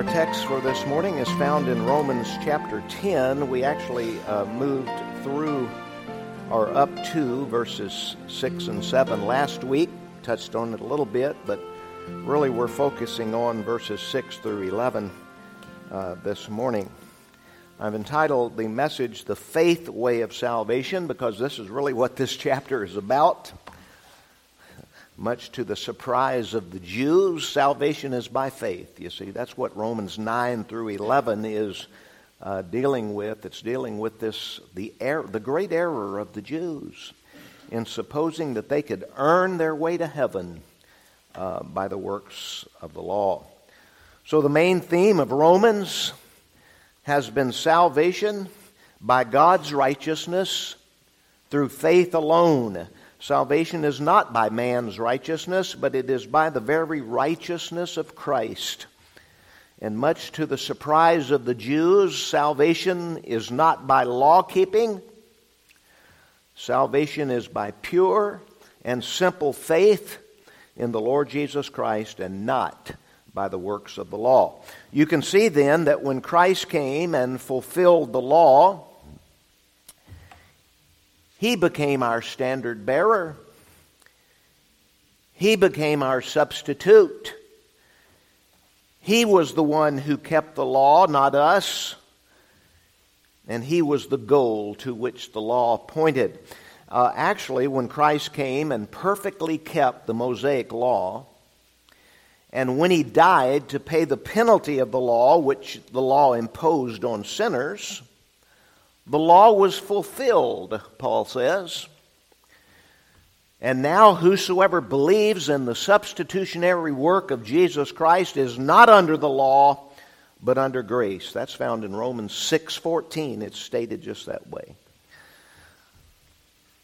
Our text for this morning is found in Romans chapter 10. We actually uh, moved through or up to verses 6 and 7 last week, touched on it a little bit, but really we're focusing on verses 6 through 11 uh, this morning. I've entitled the message The Faith Way of Salvation because this is really what this chapter is about. Much to the surprise of the Jews, salvation is by faith. You see, that's what Romans 9 through 11 is uh, dealing with. It's dealing with this, the, er- the great error of the Jews in supposing that they could earn their way to heaven uh, by the works of the law. So, the main theme of Romans has been salvation by God's righteousness through faith alone. Salvation is not by man's righteousness, but it is by the very righteousness of Christ. And much to the surprise of the Jews, salvation is not by law keeping. Salvation is by pure and simple faith in the Lord Jesus Christ and not by the works of the law. You can see then that when Christ came and fulfilled the law, he became our standard bearer. He became our substitute. He was the one who kept the law, not us. And he was the goal to which the law pointed. Uh, actually, when Christ came and perfectly kept the Mosaic law, and when he died to pay the penalty of the law, which the law imposed on sinners, the law was fulfilled, Paul says. And now, whosoever believes in the substitutionary work of Jesus Christ is not under the law, but under grace. That's found in Romans 6:14. It's stated just that way.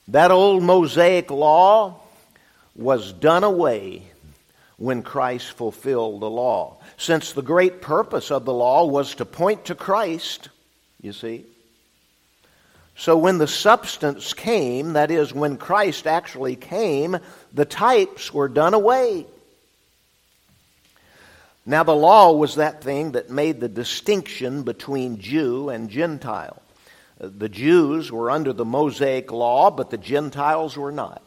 That old Mosaic law was done away when Christ fulfilled the law. Since the great purpose of the law was to point to Christ, you see, so when the substance came, that is, when Christ actually came, the types were done away. Now, the law was that thing that made the distinction between Jew and Gentile. Uh, the Jews were under the Mosaic law, but the Gentiles were not.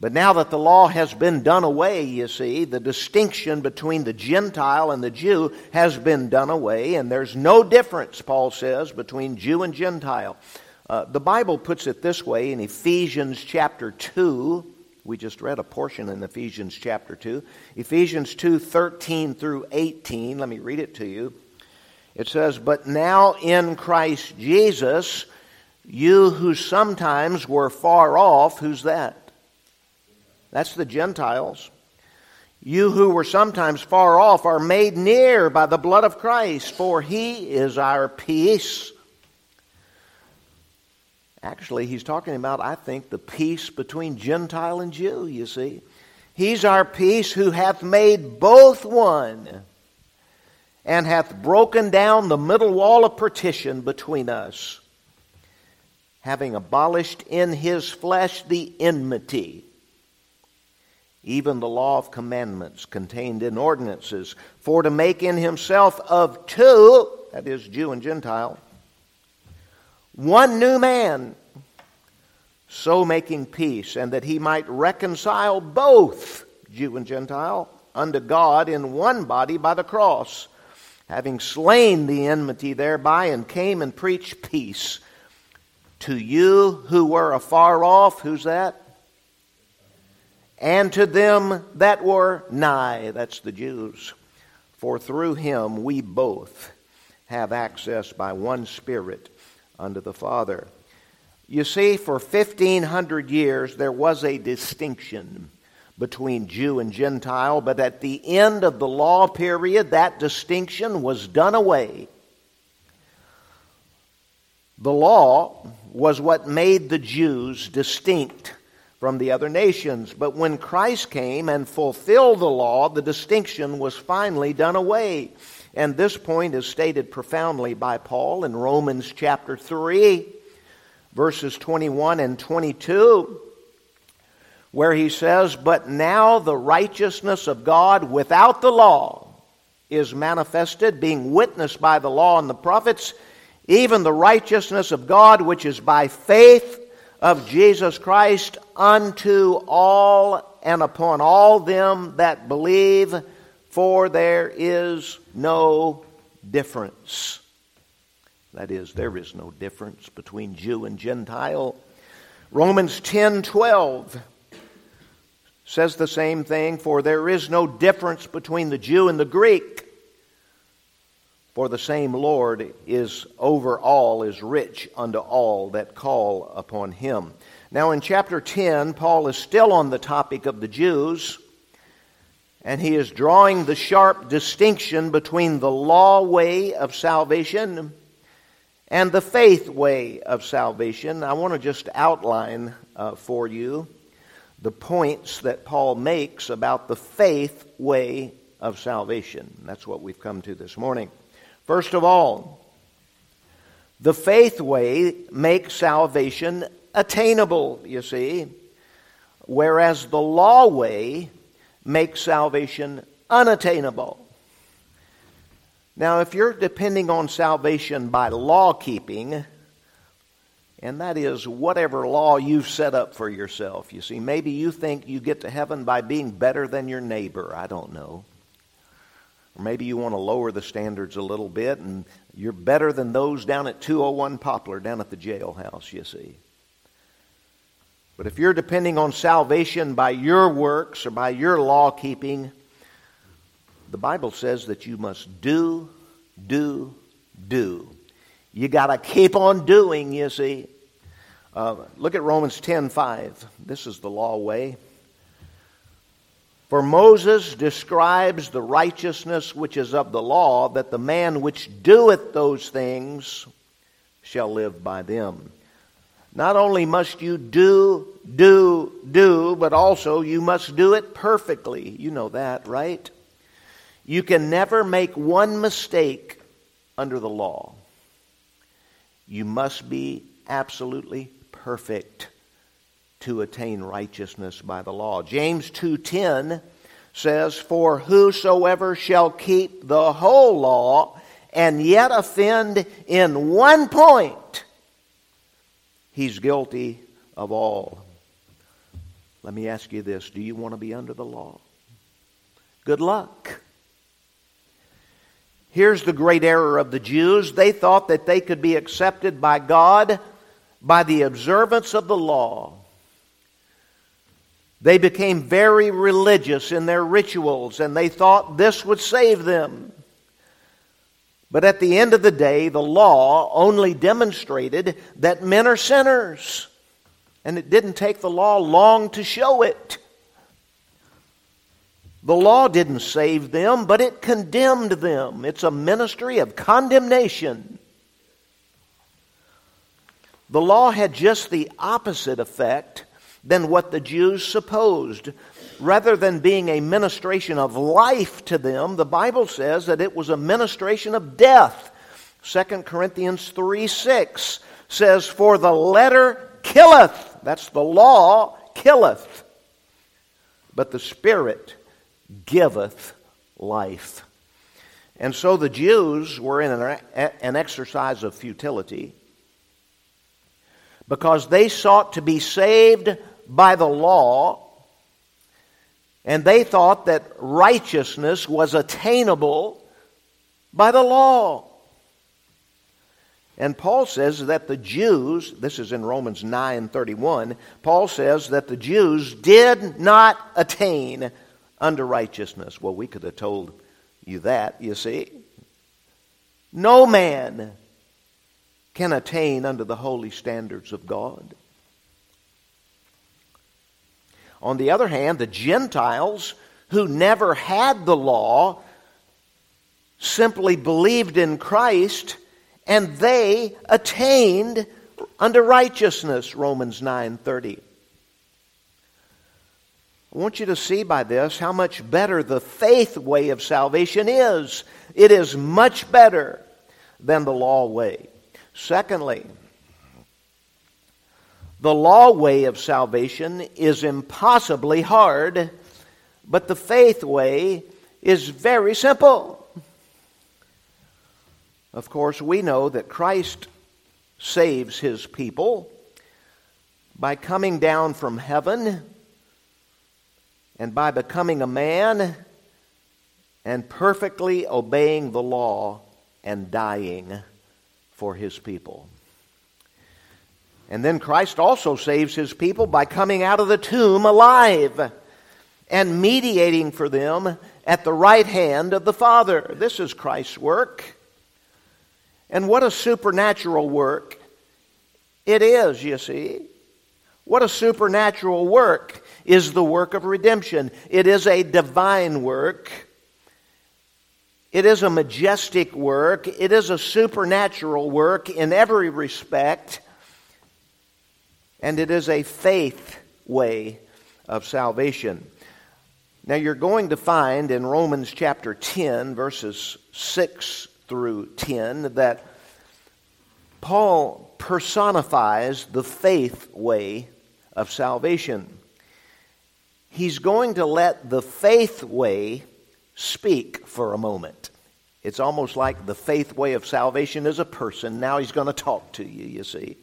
But now that the law has been done away, you see, the distinction between the Gentile and the Jew has been done away, and there's no difference, Paul says, between Jew and Gentile. Uh, the Bible puts it this way in Ephesians chapter 2. We just read a portion in Ephesians chapter 2. Ephesians 2 13 through 18. Let me read it to you. It says, But now in Christ Jesus, you who sometimes were far off, who's that? That's the Gentiles. You who were sometimes far off are made near by the blood of Christ, for he is our peace. Actually, he's talking about, I think, the peace between Gentile and Jew, you see. He's our peace who hath made both one and hath broken down the middle wall of partition between us, having abolished in his flesh the enmity even the law of commandments contained in ordinances, for to make in himself of two, that is, Jew and Gentile, one new man, so making peace, and that he might reconcile both, Jew and Gentile, unto God in one body by the cross, having slain the enmity thereby, and came and preached peace to you who were afar off. Who's that? And to them that were nigh, that's the Jews. For through him we both have access by one Spirit unto the Father. You see, for 1500 years there was a distinction between Jew and Gentile, but at the end of the law period, that distinction was done away. The law was what made the Jews distinct from the other nations. But when Christ came and fulfilled the law, the distinction was finally done away. And this point is stated profoundly by Paul in Romans chapter 3, verses 21 and 22, where he says, But now the righteousness of God without the law is manifested, being witnessed by the law and the prophets, even the righteousness of God which is by faith of Jesus Christ unto all and upon all them that believe, for there is no difference. That is, there is no difference between Jew and Gentile. Romans 10 12 says the same thing, for there is no difference between the Jew and the Greek. For the same Lord is over all, is rich unto all that call upon him. Now, in chapter 10, Paul is still on the topic of the Jews, and he is drawing the sharp distinction between the law way of salvation and the faith way of salvation. I want to just outline uh, for you the points that Paul makes about the faith way of salvation. That's what we've come to this morning. First of all, the faith way makes salvation attainable, you see, whereas the law way makes salvation unattainable. Now, if you're depending on salvation by law keeping, and that is whatever law you've set up for yourself. You see, maybe you think you get to heaven by being better than your neighbor. I don't know. Or maybe you want to lower the standards a little bit and you're better than those down at 201 Poplar, down at the jailhouse, you see. But if you're depending on salvation by your works or by your law keeping, the Bible says that you must do, do, do. You got to keep on doing, you see. Uh, look at Romans 10:5. This is the law way. For Moses describes the righteousness which is of the law, that the man which doeth those things shall live by them. Not only must you do, do, do, but also you must do it perfectly. You know that, right? You can never make one mistake under the law. You must be absolutely perfect to attain righteousness by the law. James 2:10 says, "For whosoever shall keep the whole law and yet offend in one point, he's guilty of all." Let me ask you this, do you want to be under the law? Good luck. Here's the great error of the Jews. They thought that they could be accepted by God by the observance of the law. They became very religious in their rituals and they thought this would save them. But at the end of the day, the law only demonstrated that men are sinners. And it didn't take the law long to show it. The law didn't save them, but it condemned them. It's a ministry of condemnation. The law had just the opposite effect than what the Jews supposed. Rather than being a ministration of life to them, the Bible says that it was a ministration of death. 2 Corinthians 3 6 says, For the letter killeth, that's the law, killeth, but the Spirit giveth life. And so the Jews were in an, exercise of futility because they sought to be saved by the law, and they thought that righteousness was attainable by the law. And Paul says that the Jews, this is in Romans 9 31, Paul says that the Jews did not attain unto righteousness. Well, we could have told you that, you see. No man can attain unto the holy standards of God. On the other hand, the Gentiles who never had the law simply believed in Christ and they attained unto righteousness Romans 9:30 I want you to see by this how much better the faith way of salvation is. It is much better than the law way. Secondly, The law way of salvation is impossibly hard, but the faith way is very simple. Of course, we know that Christ saves his people by coming down from heaven and by becoming a man and perfectly obeying the law and dying for his people. And then Christ also saves his people by coming out of the tomb alive and mediating for them at the right hand of the Father. This is Christ's work. And what a supernatural work it is, you see. What a supernatural work is the work of redemption. It is a divine work. It is a majestic work. It is a supernatural work in every respect. And it is a faith way of salvation. Now, you're going to find in Romans chapter 10, verses 6 through 10, that Paul personifies the faith way of salvation. He's going to let the faith way speak for a moment. It's almost like the faith way of salvation is a person. Now he's going to talk to you, you see.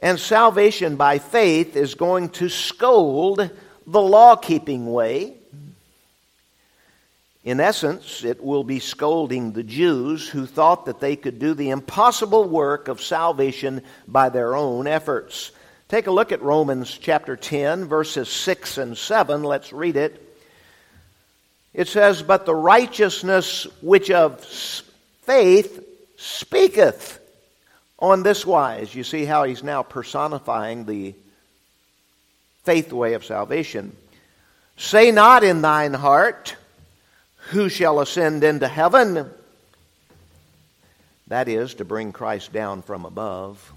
And salvation by faith is going to scold the law keeping way. In essence, it will be scolding the Jews who thought that they could do the impossible work of salvation by their own efforts. Take a look at Romans chapter 10, verses 6 and 7. Let's read it. It says, But the righteousness which of faith speaketh on this wise. You see how he's now personifying the faith way of salvation. Say not in thine heart, Who shall ascend into heaven? That is, to bring Christ down from above.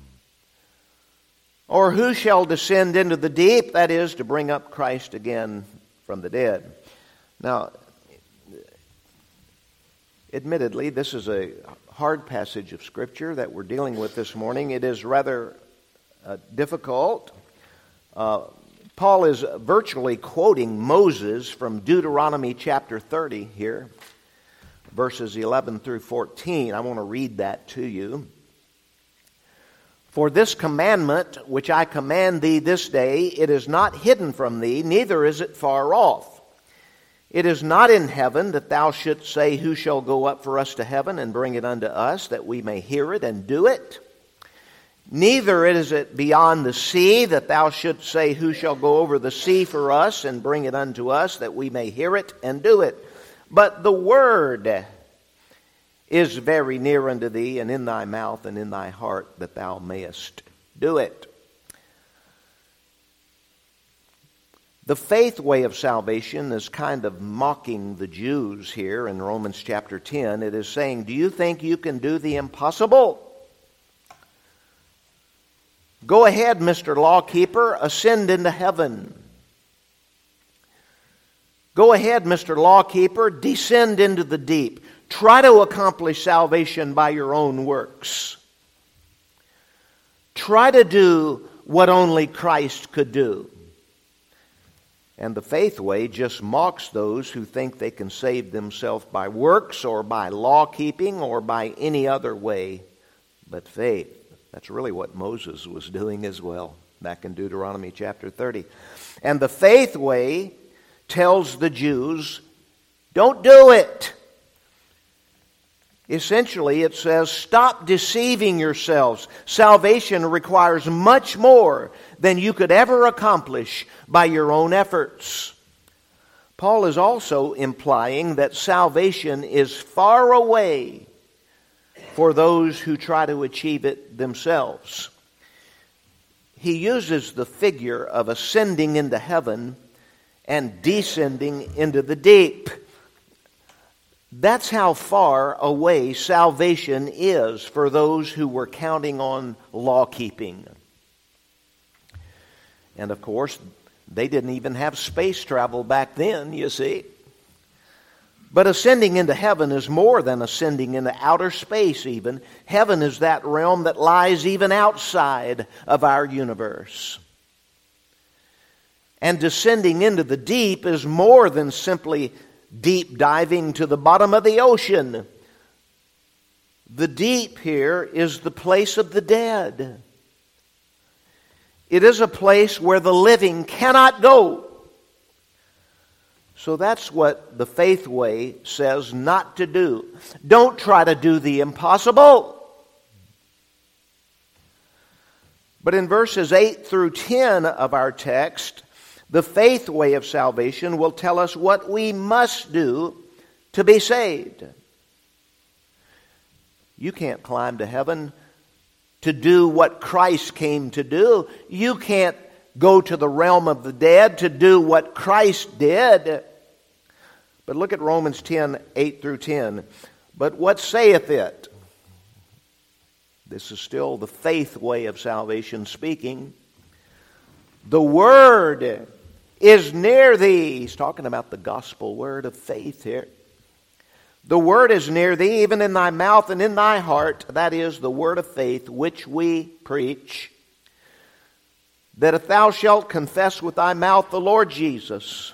Or who shall descend into the deep? That is, to bring up Christ again from the dead. Now, admittedly, this is a hard passage of Scripture that we're dealing with this morning. It is rather uh, difficult. Uh, Paul is virtually quoting Moses from Deuteronomy chapter 30 here, verses 11 through 14. I want to read that to you. For this commandment which I command thee this day, it is not hidden from thee, neither is it far off. It is not in heaven that thou shouldst say, Who shall go up for us to heaven and bring it unto us, that we may hear it and do it? Neither is it beyond the sea that thou shouldst say, Who shall go over the sea for us and bring it unto us, that we may hear it and do it? But the word is very near unto thee, and in thy mouth and in thy heart, that thou mayest do it. The faith way of salvation is kind of mocking the Jews here in Romans chapter 10. It is saying, Do you think you can do the impossible? Go ahead, Mr. Lawkeeper, ascend into heaven. Go ahead, Mr. Lawkeeper, descend into the deep. Try to accomplish salvation by your own works. Try to do what only Christ could do. And the faith way just mocks those who think they can save themselves by works or by law keeping or by any other way but faith. That's really what Moses was doing as well, back in Deuteronomy chapter 30. And the faith way tells the Jews, don't do it. Essentially, it says, stop deceiving yourselves. Salvation requires much more than you could ever accomplish by your own efforts. Paul is also implying that salvation is far away for those who try to achieve it themselves. He uses the figure of ascending into heaven and descending into the deep. That's how far away salvation is for those who were counting on law keeping. And of course, they didn't even have space travel back then, you see. But ascending into heaven is more than ascending into outer space, even. Heaven is that realm that lies even outside of our universe. And descending into the deep is more than simply deep diving to the bottom of the ocean. The deep here is the place of the dead. It is a place where the living cannot go. So that's what the faith way says not to do. Don't try to do the impossible. But in verses 8 through 10 of our text, the faith way of salvation will tell us what we must do to be saved. You can't climb to heaven to do what Christ came to do. You can't go to the realm of the dead to do what Christ did. But look at Romans 10 8 through 10. But what saith it? This is still the faith way of salvation speaking. The word is near thee. He's talking about the gospel word of faith here. The word is near thee, even in thy mouth and in thy heart. That is the word of faith which we preach. That if thou shalt confess with thy mouth the Lord Jesus,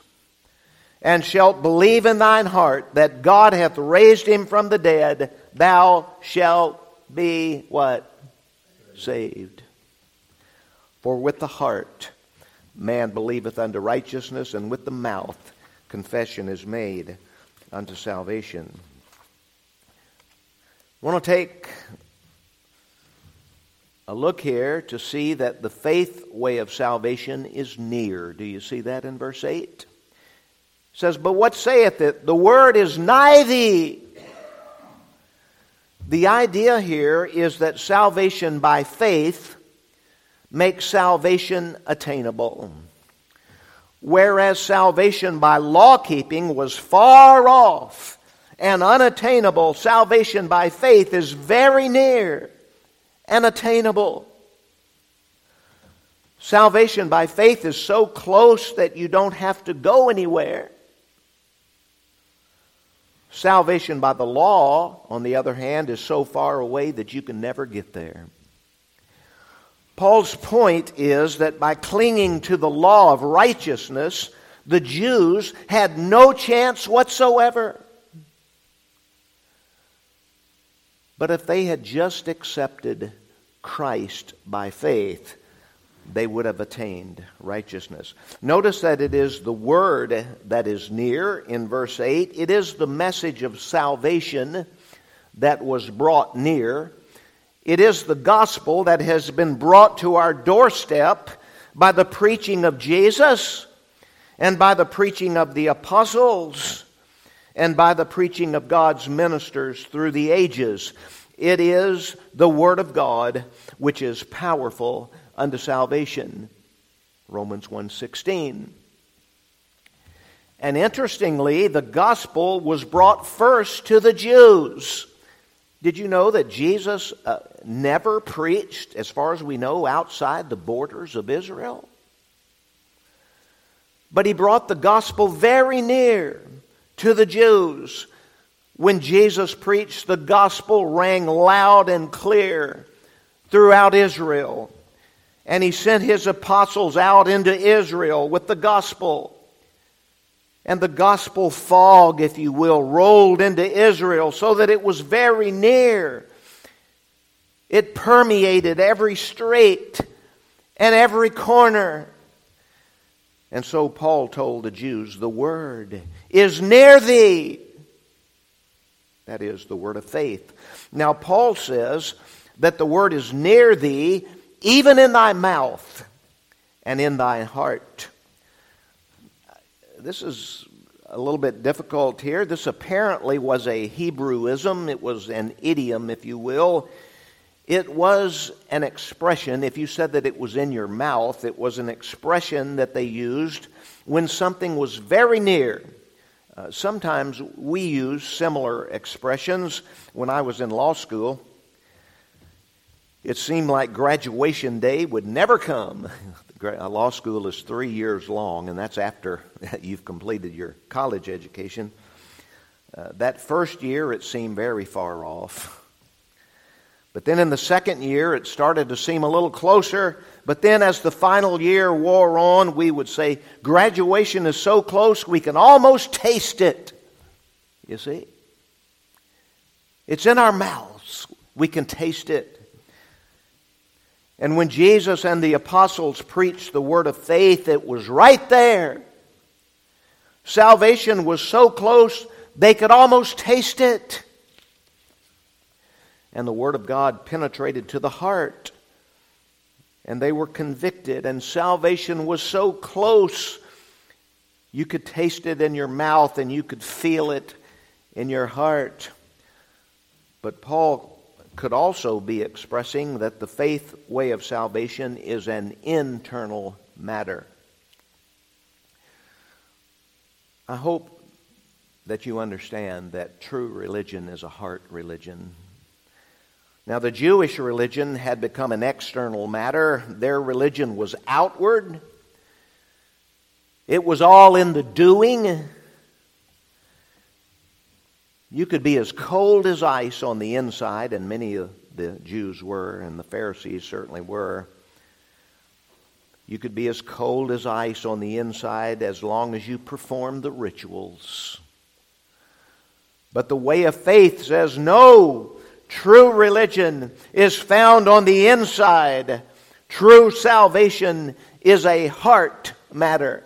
and shalt believe in thine heart that God hath raised him from the dead, thou shalt be what? Saved. For with the heart man believeth unto righteousness, and with the mouth confession is made unto salvation. I want to take a look here to see that the faith way of salvation is near. Do you see that in verse 8? It says, But what saith it? The word is nigh thee. The idea here is that salvation by faith makes salvation attainable whereas salvation by law keeping was far off and unattainable, salvation by faith is very near and attainable. Salvation by faith is so close that you don't have to go anywhere. Salvation by the law, on the other hand, is so far away that you can never get there. Paul's point is that by clinging to the law of righteousness, the Jews had no chance whatsoever. But if they had just accepted Christ by faith, they would have attained righteousness. Notice that it is the word that is near in verse 8. It is the message of salvation that was brought near. It is the gospel that has been brought to our doorstep by the preaching of Jesus and by the preaching of the apostles and by the preaching of God's ministers through the ages. It is the Word of God which is powerful unto salvation. Romans 1:16. And interestingly, the gospel was brought first to the Jews. Did you know that Jesus uh, never preached, as far as we know, outside the borders of Israel? But he brought the gospel very near to the Jews. When Jesus preached, the gospel rang loud and clear throughout Israel. And he sent his apostles out into Israel with the gospel. And the gospel fog, if you will, rolled into Israel so that it was very near. It permeated every street and every corner. And so Paul told the Jews, The word is near thee. That is the word of faith. Now, Paul says that the word is near thee, even in thy mouth and in thy heart this is a little bit difficult here. This apparently was a Hebrewism, it was an idiom, if you will. It was an expression, if you said that it was in your mouth, it was an expression that they used when something was very near. Uh, sometimes we use similar expressions. When I was in law school, it seemed like graduation day would never come. law school is three years long, and that's after you've completed your college education. Uh, that first year, it seemed very far off. But then in the second year, it started to seem a little closer. But then as the final year wore on, we would say, graduation is so close we can almost taste it. You see? It's in our mouths. We can taste it. And when Jesus and the apostles preached the word of faith, it was right there. Salvation was so close, they could almost taste it. And the word of God penetrated to the heart. And they were convicted, and salvation was so close, you could taste it in your mouth and you could feel it in your heart. But Paul could also be expressing that the faith way of salvation is an internal matter. I hope that you understand that true religion is a heart religion. Now, the Jewish religion had become an external matter. Their religion was outward, it was all in the doing. You could be as cold as ice on the inside, and many of the Jews were, and the Pharisees certainly were. You could be as cold as ice on the inside as long as you performed the rituals. But the way of faith says no. True religion is found on the inside. True salvation is a heart matter.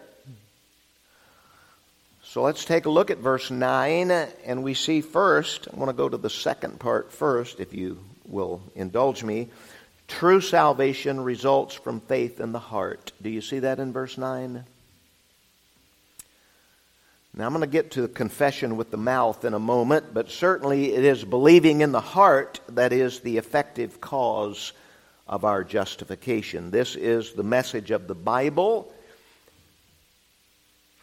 So let's take a look at verse 9, and we see first, I want to go to the second part first, if you will indulge me. True salvation results from faith in the heart. Do you see that in verse 9? Now, I'm going to get to the confession with the mouth in a moment, but certainly it is believing in the heart that is the effective cause of our justification. This is the message of the Bible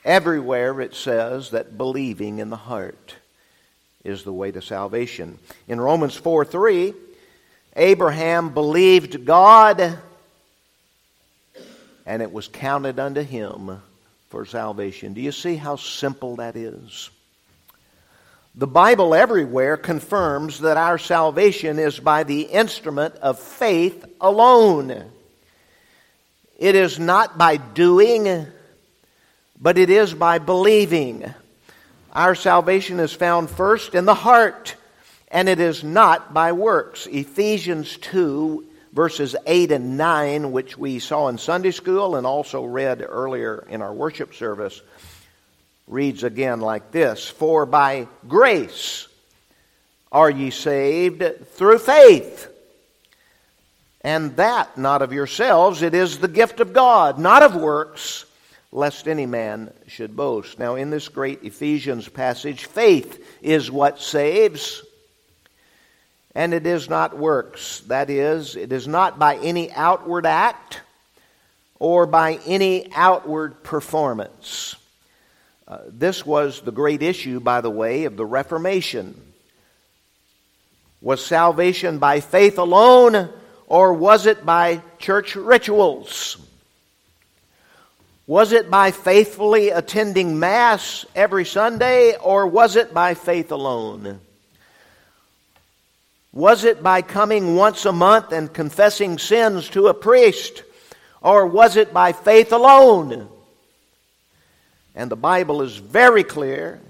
Everywhere it says that believing in the heart is the way to salvation. In Romans 4 3, Abraham believed God, and it was counted unto him for salvation. Do you see how simple that is? The Bible everywhere confirms that our salvation is by the instrument of faith alone. It is not by doing, but it is by believing. Our salvation is found first in the heart, and it is not by works. Ephesians 2, verses 8 and 9, which we saw in Sunday school and also read earlier in our worship service, reads again like this For by grace are ye saved through faith. And that not of yourselves, it is the gift of God, not of works lest any man should boast. Now, in this great Ephesians passage, faith is what saves, and it is not works. That is, it is not by any outward act or by any outward performance. Uh, this was the great issue, by the way, of the Reformation. Was salvation by faith alone, or was it by church rituals? Was it by faithfully attending Mass every Sunday, or was it by faith alone? Was it by coming once a month and confessing sins to a priest, or was it by faith alone? And the Bible is very clear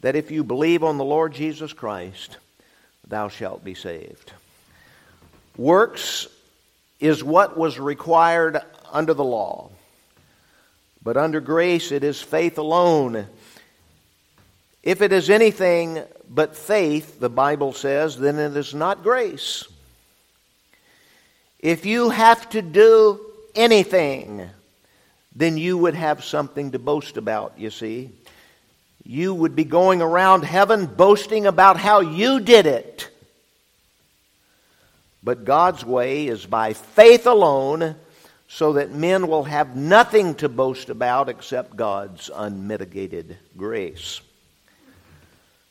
that if you believe on the Lord Jesus Christ, thou shalt be saved. Works is what was required under the law. But under grace, it is faith alone. If it is anything but faith, the Bible says, then it is not grace. If you have to do anything, then you would have something to boast about, you see. You would be going around heaven boasting about how you did it. But God's way is by faith alone so that men will have nothing to boast about except God's unmitigated grace.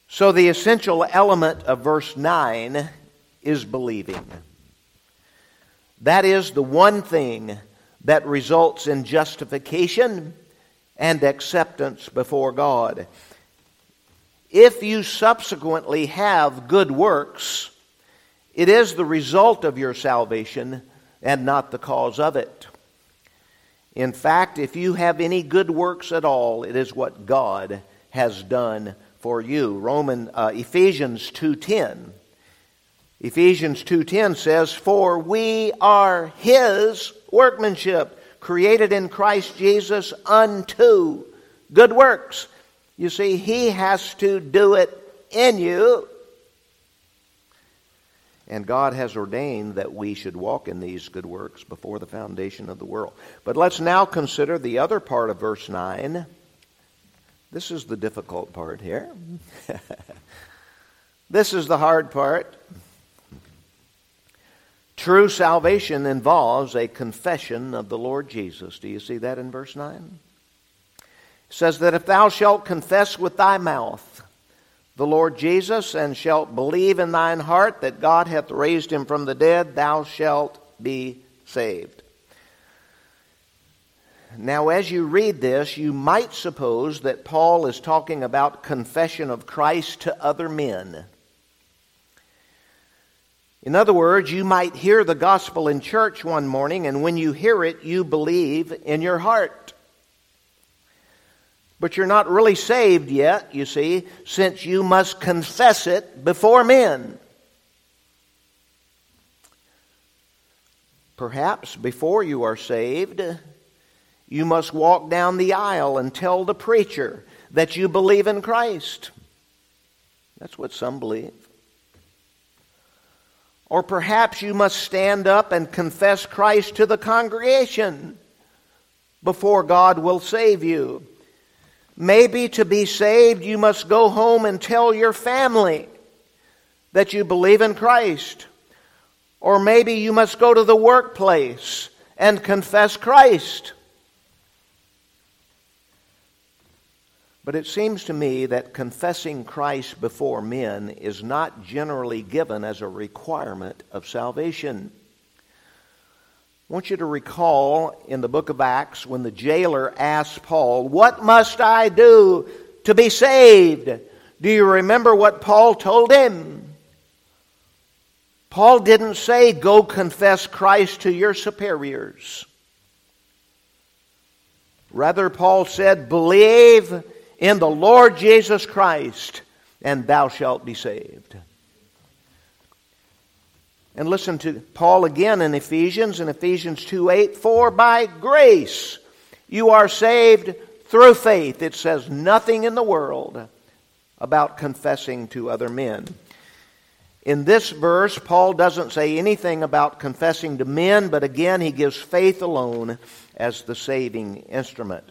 So, the essential element of verse 9 is believing. That is the one thing that results in justification and acceptance before God. if you subsequently have good works, it is the result of your salvation and not the cause of it. In fact, if you have any good works at all, it is what God has done for you. Roman uh, Ephesians 2:10. Ephesians 2:10 says, "For we are his workmanship, created in Christ Jesus unto good works." You see, he has to do it in you. And God has ordained that we should walk in these good works before the foundation of the world. But let's now consider the other part of verse 9. This is the difficult part here. this is the hard part. True salvation involves a confession of the Lord Jesus. Do you see that in verse 9? It says that if thou shalt confess with thy mouth the Lord Jesus, and shalt believe in thine heart that God hath raised him from the dead, thou shalt be saved. Now, as you read this, you might suppose that Paul is talking about confession of Christ to other men. In other words, you might hear the gospel in church one morning, and when you hear it, you believe in your heart. But you're not really saved yet, you see, since you must confess it before men. Perhaps before you are saved, you must walk down the aisle and tell the preacher that you believe in Christ. That's what some believe. Or perhaps you must stand up and confess Christ to the congregation before God will save you. Maybe to be saved, you must go home and tell your family that you believe in Christ. Or maybe you must go to the workplace and confess Christ. But it seems to me that confessing Christ before men is not generally given as a requirement of salvation. I want you to recall in the book of Acts when the jailer asked Paul, What must I do to be saved? Do you remember what Paul told him? Paul didn't say, Go confess Christ to your superiors. Rather, Paul said, Believe in the Lord Jesus Christ, and thou shalt be saved. And listen to Paul again in Ephesians, in Ephesians 2 8, for by grace you are saved through faith. It says nothing in the world about confessing to other men. In this verse, Paul doesn't say anything about confessing to men, but again, he gives faith alone as the saving instrument.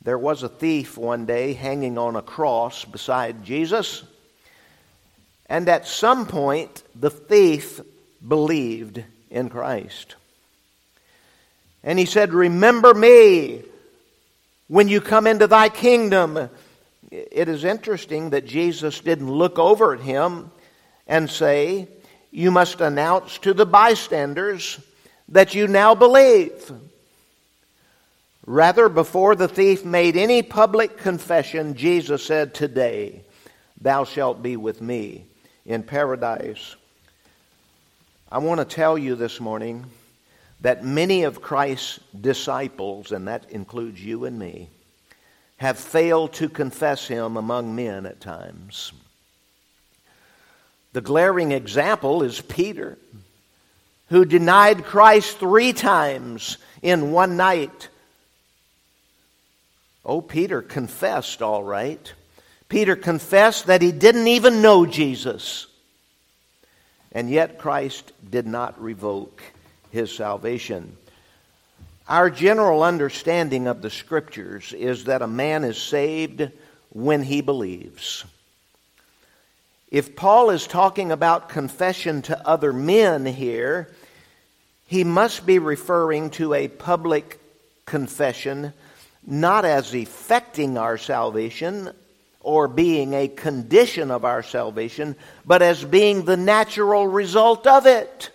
There was a thief one day hanging on a cross beside Jesus, and at some point, the thief believed in Christ. And he said, Remember me when you come into thy kingdom. It is interesting that Jesus didn't look over at him and say, You must announce to the bystanders that you now believe. Rather, before the thief made any public confession, Jesus said, Today thou shalt be with me in paradise. I want to tell you this morning that many of Christ's disciples, and that includes you and me, have failed to confess him among men at times. The glaring example is Peter, who denied Christ three times in one night. Oh, Peter confessed, all right. Peter confessed that he didn't even know Jesus. And yet Christ did not revoke his salvation. Our general understanding of the Scriptures is that a man is saved when he believes. If Paul is talking about confession to other men here, he must be referring to a public confession, not as effecting our salvation, or being a condition of our salvation, but as being the natural result of it.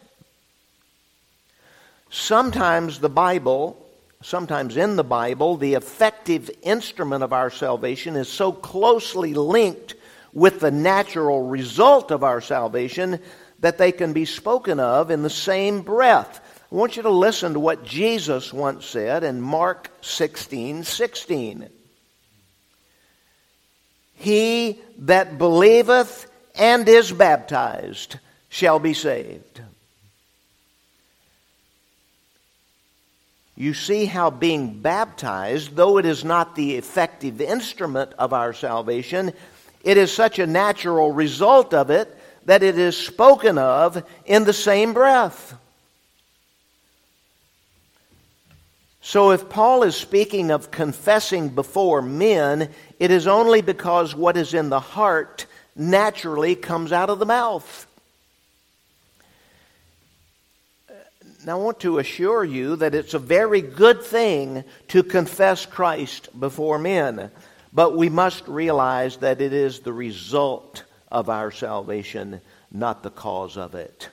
Sometimes the Bible, sometimes in the Bible, the effective instrument of our salvation is so closely linked with the natural result of our salvation, that they can be spoken of in the same breath. I want you to listen to what Jesus once said in Mark 16 16. He that believeth and is baptized shall be saved. You see how being baptized, though it is not the effective instrument of our salvation, it is such a natural result of it that it is spoken of in the same breath. So, if Paul is speaking of confessing before men, it is only because what is in the heart naturally comes out of the mouth. Now, I want to assure you that it's a very good thing to confess Christ before men, but we must realize that it is the result of our salvation, not the cause of it.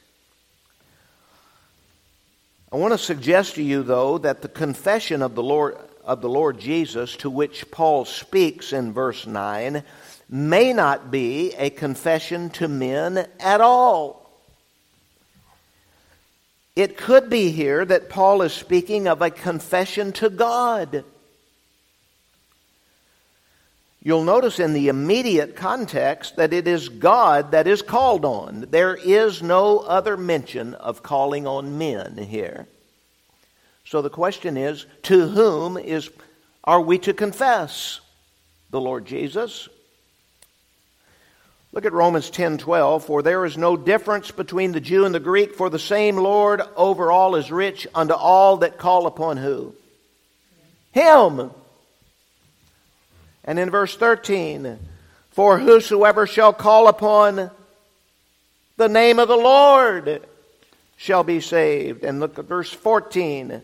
I want to suggest to you, though, that the confession of the Lord, of the Lord Jesus, to which Paul speaks in verse 9, may not be a confession to men at all. It could be here that Paul is speaking of a confession to God. You'll notice in the immediate context that it is God that is called on. There is no other mention of calling on men here. So the question is to whom is are we to confess? The Lord Jesus. Look at Romans 10:12 for there is no difference between the Jew and the Greek for the same Lord over all is rich unto all that call upon who? Him. And in verse 13, for whosoever shall call upon the name of the Lord shall be saved. And look at verse 14.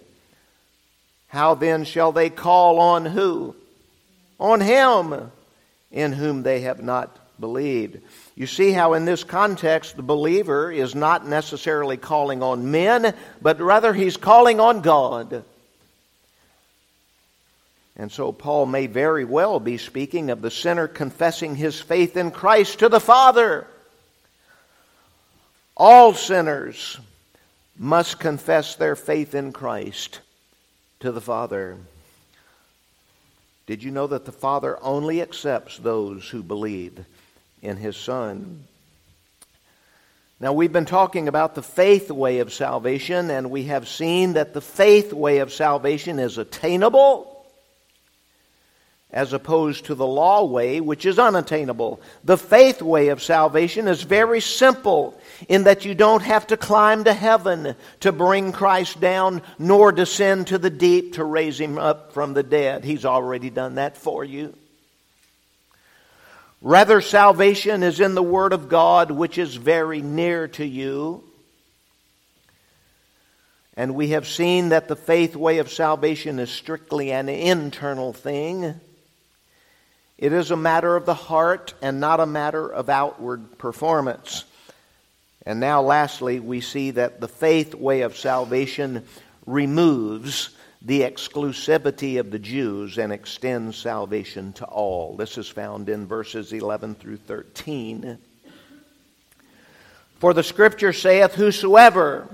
How then shall they call on who? On him in whom they have not believed. You see how, in this context, the believer is not necessarily calling on men, but rather he's calling on God. And so Paul may very well be speaking of the sinner confessing his faith in Christ to the Father. All sinners must confess their faith in Christ to the Father. Did you know that the Father only accepts those who believe in His Son? Now, we've been talking about the faith way of salvation, and we have seen that the faith way of salvation is attainable as opposed to the law way, which is unattainable. The faith way of salvation is very simple in that you don't have to climb to heaven to bring Christ down, nor descend to the deep to raise him up from the dead. He's already done that for you. Rather, salvation is in the Word of God, which is very near to you. And we have seen that the faith way of salvation is strictly an internal thing. It is a matter of the heart and not a matter of outward performance. And now, lastly, we see that the faith way of salvation removes the exclusivity of the Jews and extends salvation to all. This is found in verses 11 through 13. For the scripture saith, Whosoever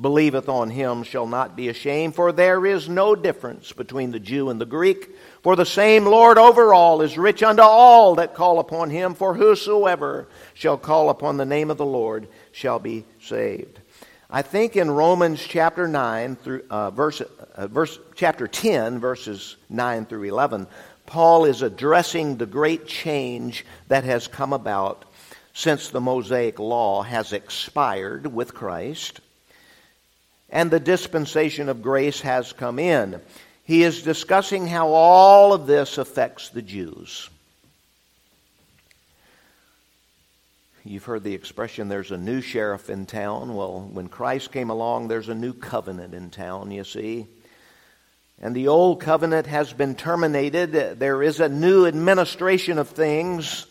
believeth on him shall not be ashamed, for there is no difference between the Jew and the Greek. For the same Lord over all is rich unto all that call upon him, for whosoever shall call upon the name of the Lord shall be saved. I think in Romans chapter 9 through uh, verse, uh, verse chapter 10 verses 9 through 11 Paul is addressing the great change that has come about since the Mosaic law has expired with Christ and the dispensation of grace has come in he is discussing how all of this affects the Jews. You've heard the expression, there's a new sheriff in town. Well, when Christ came along, there's a new covenant in town, you see. And the old covenant has been terminated. There is a new administration of things.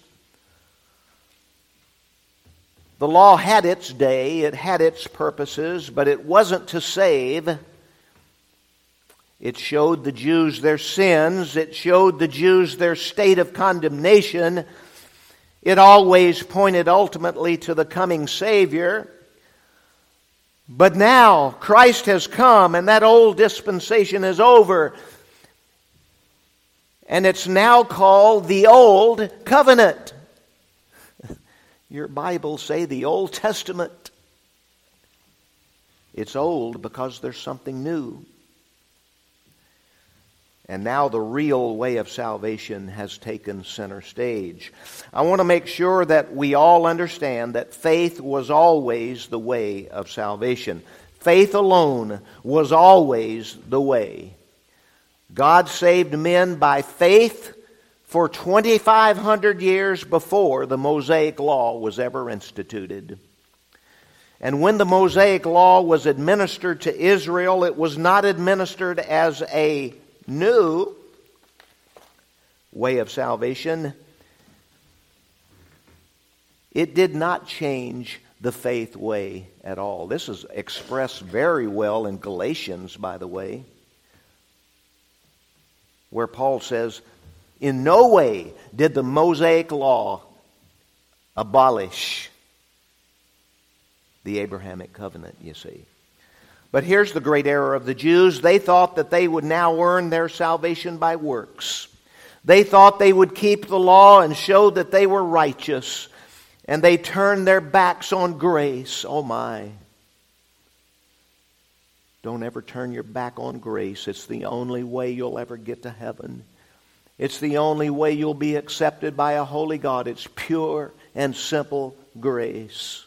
The law had its day, it had its purposes, but it wasn't to save. It showed the Jews their sins. It showed the Jews their state of condemnation. It always pointed ultimately to the coming Savior. But now Christ has come and that old dispensation is over. And it's now called the Old Covenant. Your Bible say the Old Testament. It's old because there's something new. And now the real way of salvation has taken center stage. I want to make sure that we all understand that faith was always the way of salvation. Faith alone was always the way. God saved men by faith for 2,500 years before the Mosaic Law was ever instituted. And when the Mosaic Law was administered to Israel, it was not administered as a new way of salvation, it did not change the faith way at all. This is expressed very well in Galatians, by the way, where Paul says, In no way did the Mosaic law abolish the Abrahamic covenant, you see. But here's the great error of the Jews. They thought that they would now earn their salvation by works. They thought they would keep the law and show that they were righteous. And they turned their backs on grace. Oh my. Don't ever turn your back on grace. It's the only way you'll ever get to heaven. It's the only way you'll be accepted by a holy God. It's pure and simple grace.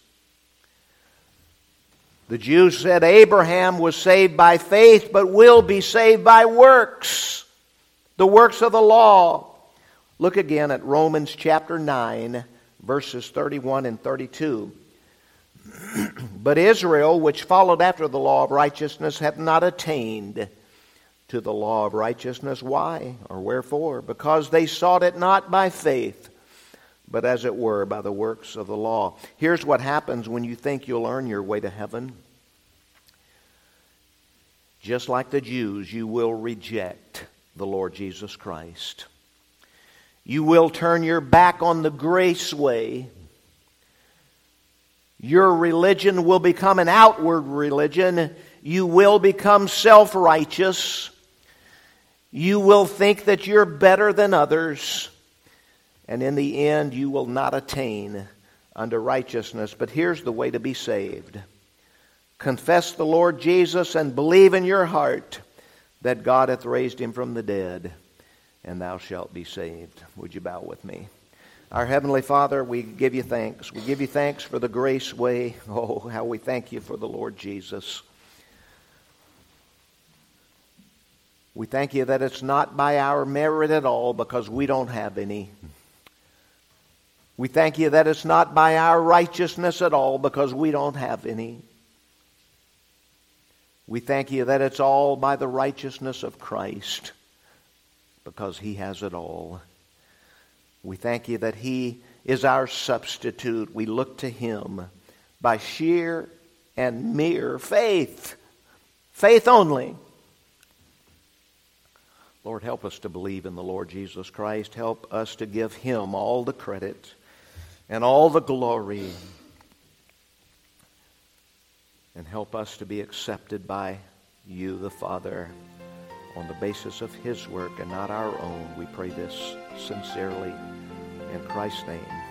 The Jews said Abraham was saved by faith, but will be saved by works, the works of the law. Look again at Romans chapter 9, verses 31 and 32. but Israel, which followed after the law of righteousness, hath not attained to the law of righteousness. Why or wherefore? Because they sought it not by faith, but as it were by the works of the law. Here's what happens when you think you'll earn your way to heaven. Just like the Jews, you will reject the Lord Jesus Christ. You will turn your back on the grace way. Your religion will become an outward religion. You will become self righteous. You will think that you're better than others. And in the end, you will not attain unto righteousness. But here's the way to be saved confess the Lord Jesus and believe in your heart that God hath raised him from the dead, and thou shalt be saved. Would you bow with me? Our Heavenly Father, we give you thanks. We give you thanks for the grace way. Oh, how we thank you for the Lord Jesus. We thank you that it's not by our merit at all because we don't have any. We thank you that it's not by our righteousness at all because we don't have any. We thank you that it's all by the righteousness of Christ because he has it all. We thank you that he is our substitute. We look to him by sheer and mere faith. Faith only. Lord, help us to believe in the Lord Jesus Christ. Help us to give him all the credit and all the glory. And help us to be accepted by you, the Father, on the basis of his work and not our own. We pray this sincerely in Christ's name.